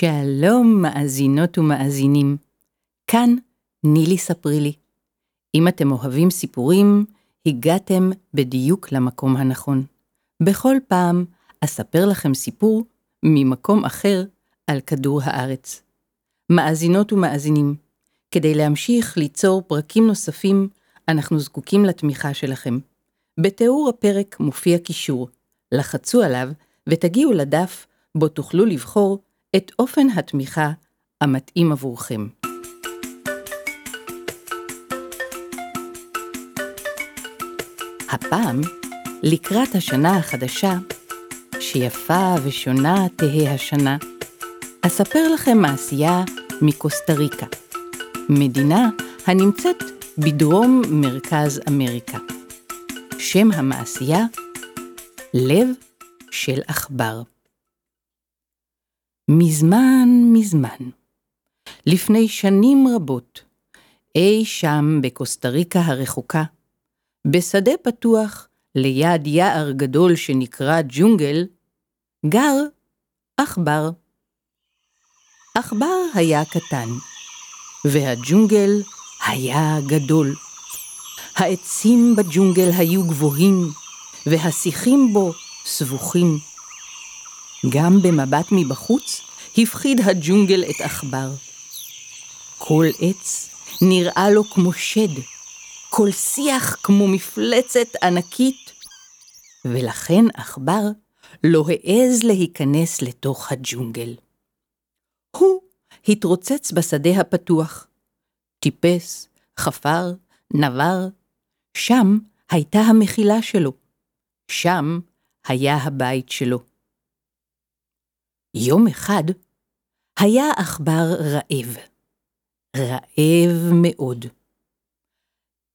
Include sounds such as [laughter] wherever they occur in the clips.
שלום מאזינות ומאזינים, כאן נילי ספרי לי. אם אתם אוהבים סיפורים, הגעתם בדיוק למקום הנכון. בכל פעם אספר לכם סיפור ממקום אחר על כדור הארץ. מאזינות ומאזינים, כדי להמשיך ליצור פרקים נוספים, אנחנו זקוקים לתמיכה שלכם. בתיאור הפרק מופיע קישור, לחצו עליו ותגיעו לדף בו תוכלו לבחור את אופן התמיכה המתאים עבורכם. הפעם, לקראת השנה החדשה, שיפה ושונה תהא השנה, אספר לכם מעשייה מקוסטה ריקה, מדינה הנמצאת בדרום מרכז אמריקה. שם המעשייה, לב של עכבר. מזמן מזמן, לפני שנים רבות, אי שם בקוסטה ריקה הרחוקה, בשדה פתוח ליד יער גדול שנקרא ג'ונגל, גר עכבר. עכבר היה קטן, והג'ונגל היה גדול. העצים בג'ונגל היו גבוהים, והשיחים בו סבוכים. גם במבט מבחוץ הפחיד הג'ונגל את עכבר. כל עץ נראה לו כמו שד, כל שיח כמו מפלצת ענקית, ולכן עכבר לא העז להיכנס לתוך הג'ונגל. הוא התרוצץ בשדה הפתוח, טיפס, חפר, נבר, שם הייתה המחילה שלו, שם היה הבית שלו. יום אחד היה עכבר רעב. רעב מאוד.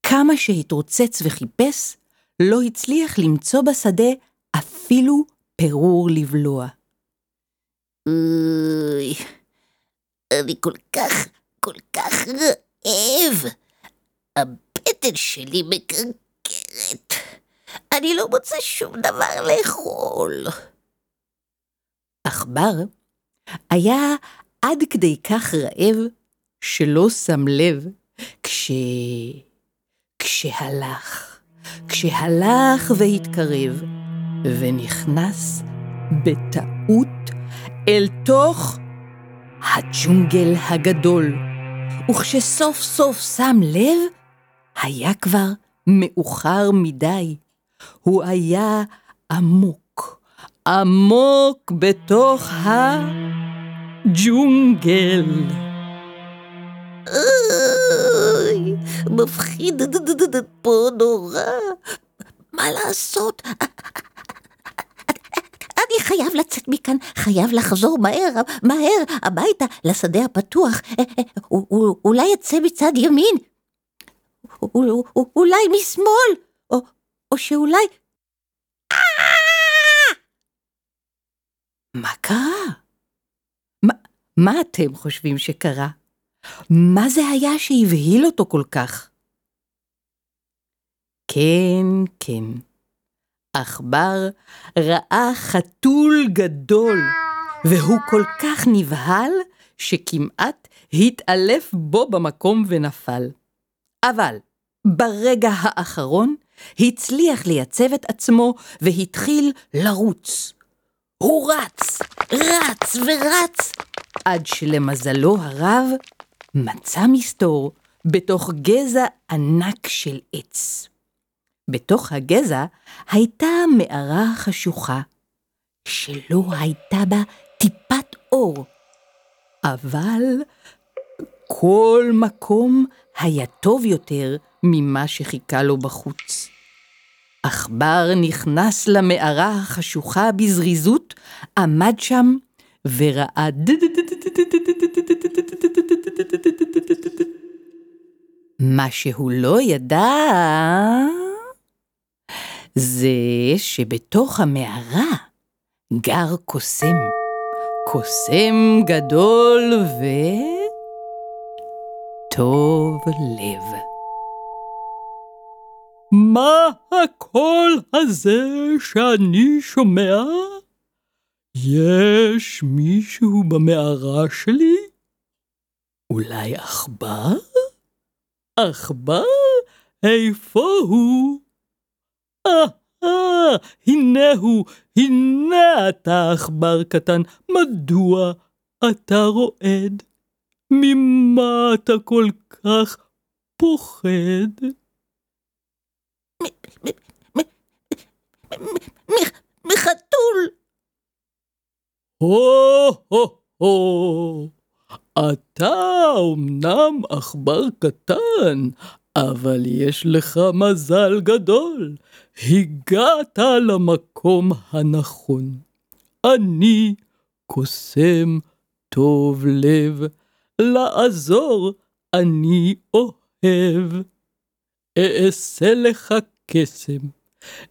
כמה שהתרוצץ וחיפש, לא הצליח למצוא בשדה אפילו פירור לבלוע. אוי, אני כל כך, כל כך רעב. הבטן שלי מקרקרת. אני לא מוצא שום דבר לאכול. עכבר היה עד כדי כך רעב שלא שם לב כש... כשהלך, כשהלך והתקרב, ונכנס בטעות אל תוך הג'ונגל הגדול, וכשסוף סוף שם לב, היה כבר מאוחר מדי. הוא היה עמוק עמוק בתוך הג'ונגל. אוי, מפחיד פה נורא. מה לעשות? אני חייב לצאת מכאן, חייב לחזור מהר, מהר, הביתה, לשדה הפתוח. אולי אצא מצד ימין, אולי משמאל, או שאולי... מה קרה? מה, מה אתם חושבים שקרה? מה זה היה שהבהיל אותו כל כך? כן, כן. עכבר ראה חתול גדול, והוא כל כך נבהל שכמעט התעלף בו במקום ונפל. אבל ברגע האחרון הצליח לייצב את עצמו והתחיל לרוץ. הוא רץ, רץ ורץ, עד שלמזלו הרב מצא מסתור בתוך גזע ענק של עץ. בתוך הגזע הייתה מערה חשוכה, שלא הייתה בה טיפת אור, אבל כל מקום היה טוב יותר ממה שחיכה לו בחוץ. עכבר נכנס למערה החשוכה בזריזות, עמד שם ורעד. מה שהוא לא ידע, זה שבתוך המערה גר קוסם. קוסם גדול ו... טוב לב. מה הקול הזה שאני שומע? יש מישהו במערה שלי? אולי עכבר? עכבר? איפה הוא? אה, הנה הוא, הנה אתה עכבר קטן, מדוע אתה רועד? ממה אתה כל כך פוחד? מחתול! הו-הו-הו, אתה אמנם עכבר קטן, אבל יש לך מזל גדול, הגעת למקום הנכון. אני קוסם טוב לב, לעזור אני אוהב. אעשה לך קסם,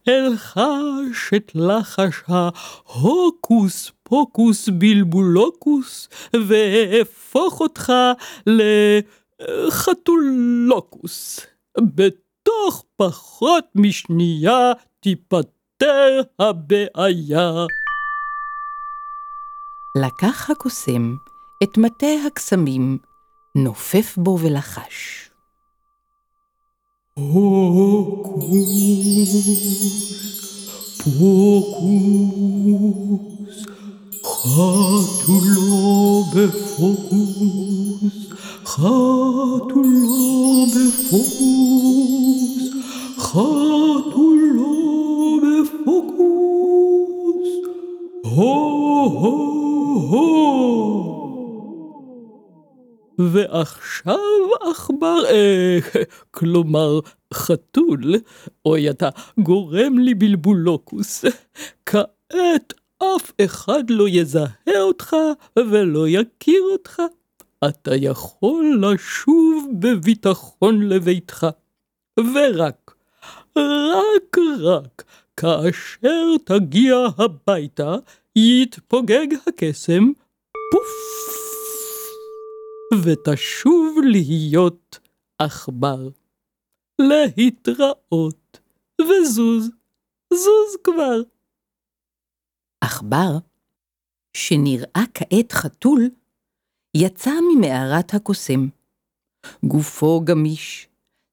אלחש את לחש ההוקוס פוקוס בלבולוקוס, ואהפוך אותך לחתולוקוס. בתוך פחות משנייה תיפתר הבעיה. לקח הקוסם את מטה הקסמים, נופף בו ולחש. הוקוס פוקוס, חתולו בפוקוס, חתולו בפוקוס, חתולו בפוקוס, הו-הו-הו. ועכשיו עכבר, אה, [laughs] כלומר חתול, אוי אתה גורם לי בלבולוקוס. [laughs] כעת אף אחד לא יזהה אותך ולא יכיר אותך. אתה יכול לשוב בביטחון לביתך. ורק, רק רק, כאשר תגיע הביתה, יתפוגג הקסם, פוף. ותשוב להיות עכבר. להתראות, וזוז, זוז כבר. עכבר, שנראה כעת חתול, יצא ממערת הקוסם. גופו גמיש,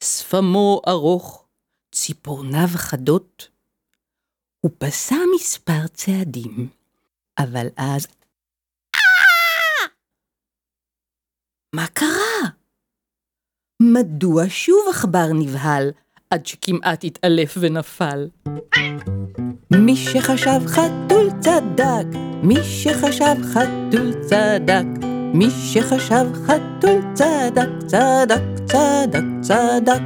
שפמו ארוך, ציפורניו חדות. הוא פסע מספר צעדים, אבל אז מה קרה? מדוע שוב עכבר נבהל, עד שכמעט התעלף ונפל? מי שחשב חתול צדק, מי שחשב חתול צדק, מי שחשב חתול צדק, צדק, צדק, צדק.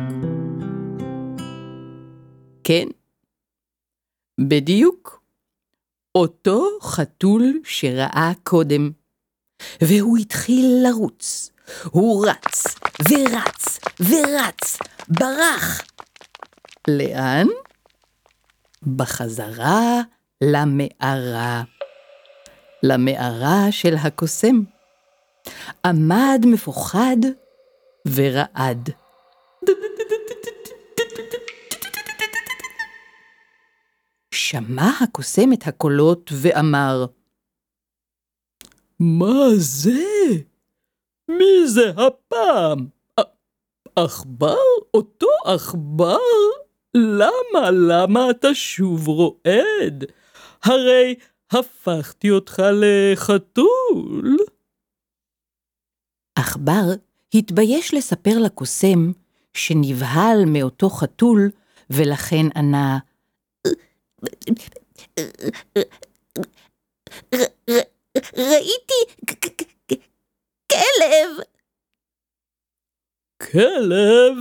כן, בדיוק. אותו חתול שראה קודם. והוא התחיל לרוץ, הוא רץ, ורץ, ורץ, ברח. לאן? בחזרה למערה. למערה של הקוסם. עמד מפוחד ורעד. שמע הקוסם את הקולות ואמר, מה זה? מי זה הפעם? עכבר? אותו עכבר? למה, למה אתה שוב רועד? הרי הפכתי אותך לחתול. עכבר התבייש לספר לקוסם שנבהל מאותו חתול, ולכן ענה, ראיתי כלב. כלב?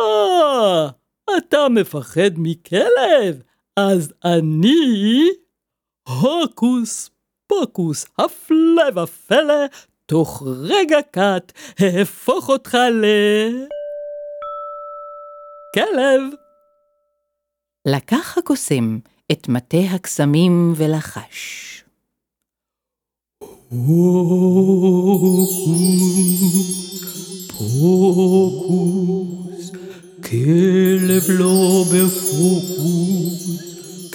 אה, אתה מפחד מכלב? אז אני הוקוס פוקוס, הפלא ופלא, תוך רגע קט אהפוך אותך ל... כלב. לקח הקוסם את מטה הקסמים ולחש. פוקוס, פוקוס, כלב לא בפוקוס,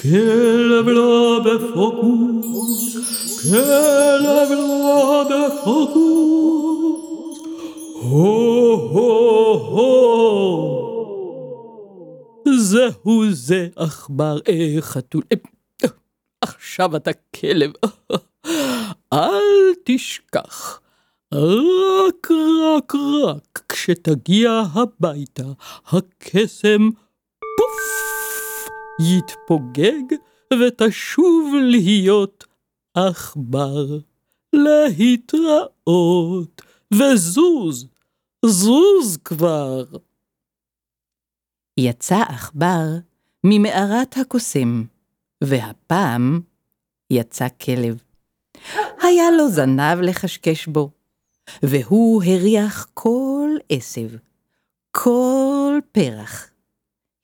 כלב לא בפוקוס, כלב לא בפוקוס, הו הו הו. זהו זה עכבר, אה, חתול, אה, אה, עכשיו אתה כלב. אל תשכח, רק רק רק כשתגיע הביתה, הקסם פוף יתפוגג ותשוב להיות עכבר. להתראות, וזוז, זוז כבר. יצא עכבר ממערת הקוסם, והפעם יצא כלב. היה לו זנב לחשקש בו, והוא הריח כל עשב, כל פרח.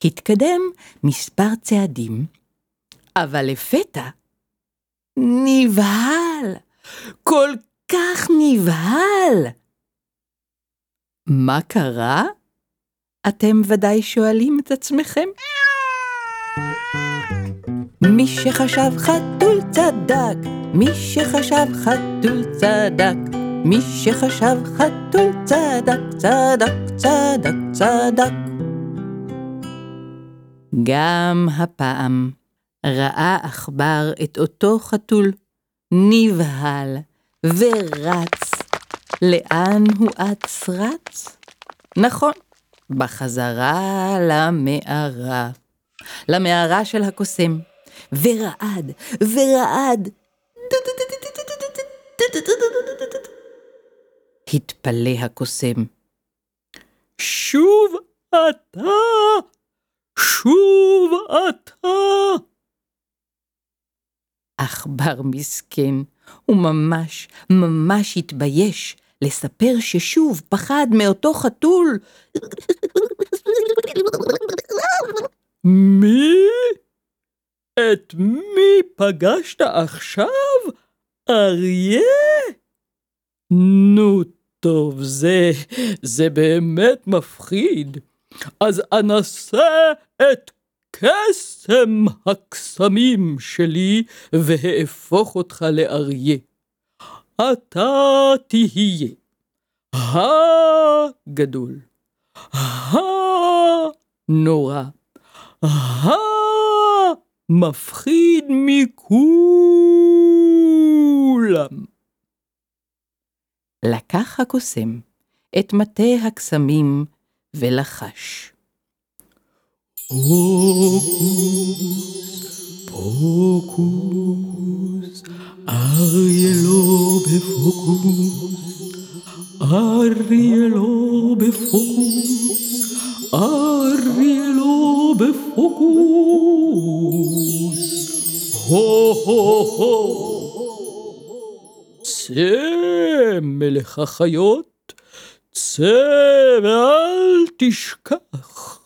התקדם מספר צעדים, אבל לפתע נבהל, כל כך נבהל. מה קרה? אתם ודאי שואלים את עצמכם? מי שחשב חתול צדק, מי שחשב חתול צדק, מי שחשב חתול צדק, צדק, צדק, צדק. גם הפעם ראה עכבר את אותו חתול נבהל ורץ. לאן הוא אץ רץ? נכון, בחזרה למערה. למערה של הקוסם, ורעד, ורעד. התפלא הקוסם. שוב אתה, שוב אתה. עכבר מסכן, הוא ממש, ממש התבייש לספר ששוב פחד מאותו חתול. מי? את מי פגשת עכשיו? אריה? נו טוב, זה, זה באמת מפחיד. אז אנסה את קסם הקסמים שלי ואהפוך אותך לאריה. אתה תהיה הגדול, הנורא, המפחיד מכולם. לקח הקוסם את מטה הקסמים ולחש. פוקוס, פוקוס, אריה לא בפוקוס, אריה לא בפוקוס, לא בפוקוס. הו הו הו. צא מלך החיות, צא ואל תשכח.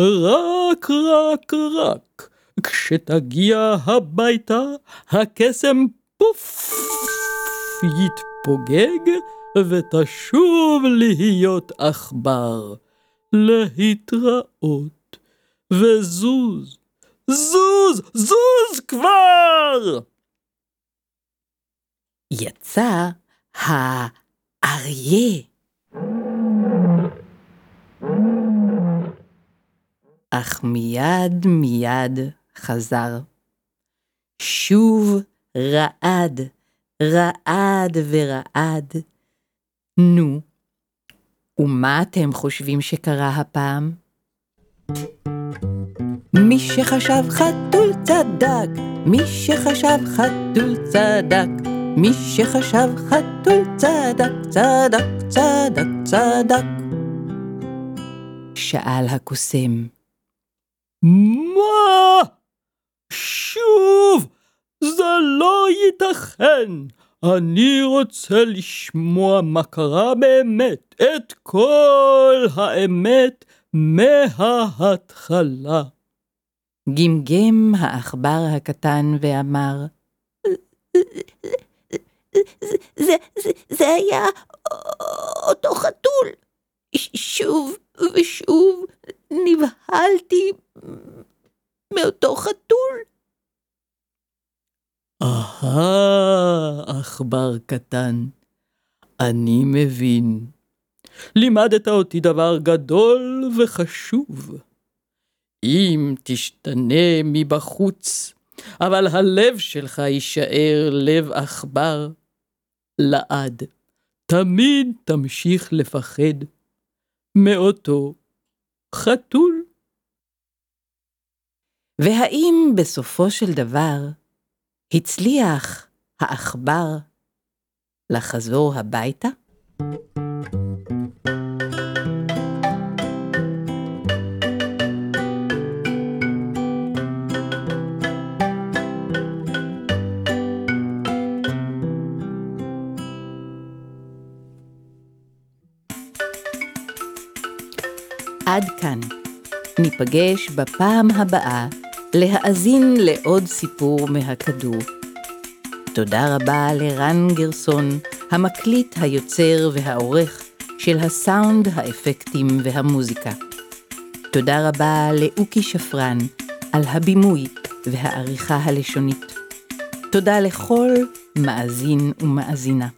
רק, רק, רק, כשתגיע הביתה, הקסם פוף יתפוגג, ותשוב להיות עכבר. להתראות, וזוז, זוז, זוז כבר! יצא האריה. אך מיד מיד חזר. שוב רעד, רעד ורעד. נו, ומה אתם חושבים שקרה הפעם? מי שחשב חתול צדק, מי שחשב חתול צדק, מי שחשב חתול צדק, צדק, צדק, צדק. שאל הקוסם. מה? שוב? זה לא ייתכן. אני רוצה לשמוע מה קרה באמת, את כל האמת מההתחלה. גמגם העכבר הקטן ואמר, זה, זה, זה היה אותו חתול. שוב ושוב נבהלתי מאותו חתול. אהה, עכבר קטן, אני מבין. לימדת אותי דבר גדול וחשוב. אם תשתנה מבחוץ, אבל הלב שלך יישאר לב עכבר, לעד. תמיד תמשיך לפחד מאותו חתול. והאם בסופו של דבר הצליח העכבר לחזור הביתה? עד כאן. ניפגש בפעם הבאה להאזין לעוד סיפור מהכדור. תודה רבה לרן גרסון, המקליט, היוצר והעורך של הסאונד, האפקטים והמוזיקה. תודה רבה לאוקי שפרן על הבימוי והעריכה הלשונית. תודה לכל מאזין ומאזינה.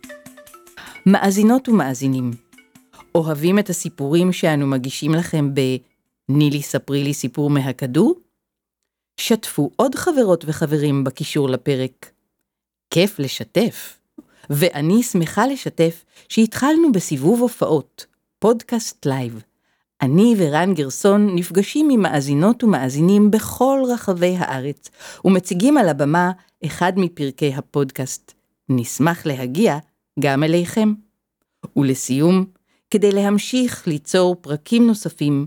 מאזינות ומאזינים, אוהבים את הסיפורים שאנו מגישים לכם ב"נילי ספרי לי סיפור מהכדור"? שתפו עוד חברות וחברים בקישור לפרק. כיף לשתף. ואני שמחה לשתף שהתחלנו בסיבוב הופעות, פודקאסט לייב. אני ורן גרסון נפגשים עם מאזינות ומאזינים בכל רחבי הארץ, ומציגים על הבמה אחד מפרקי הפודקאסט. נשמח להגיע גם אליכם. ולסיום, כדי להמשיך ליצור פרקים נוספים,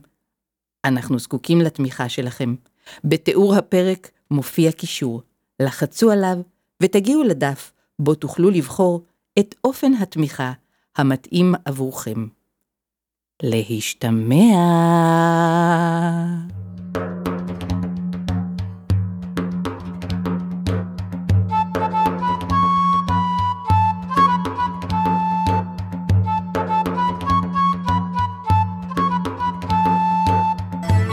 אנחנו זקוקים לתמיכה שלכם. בתיאור הפרק מופיע קישור, לחצו עליו ותגיעו לדף בו תוכלו לבחור את אופן התמיכה המתאים עבורכם. להשתמע.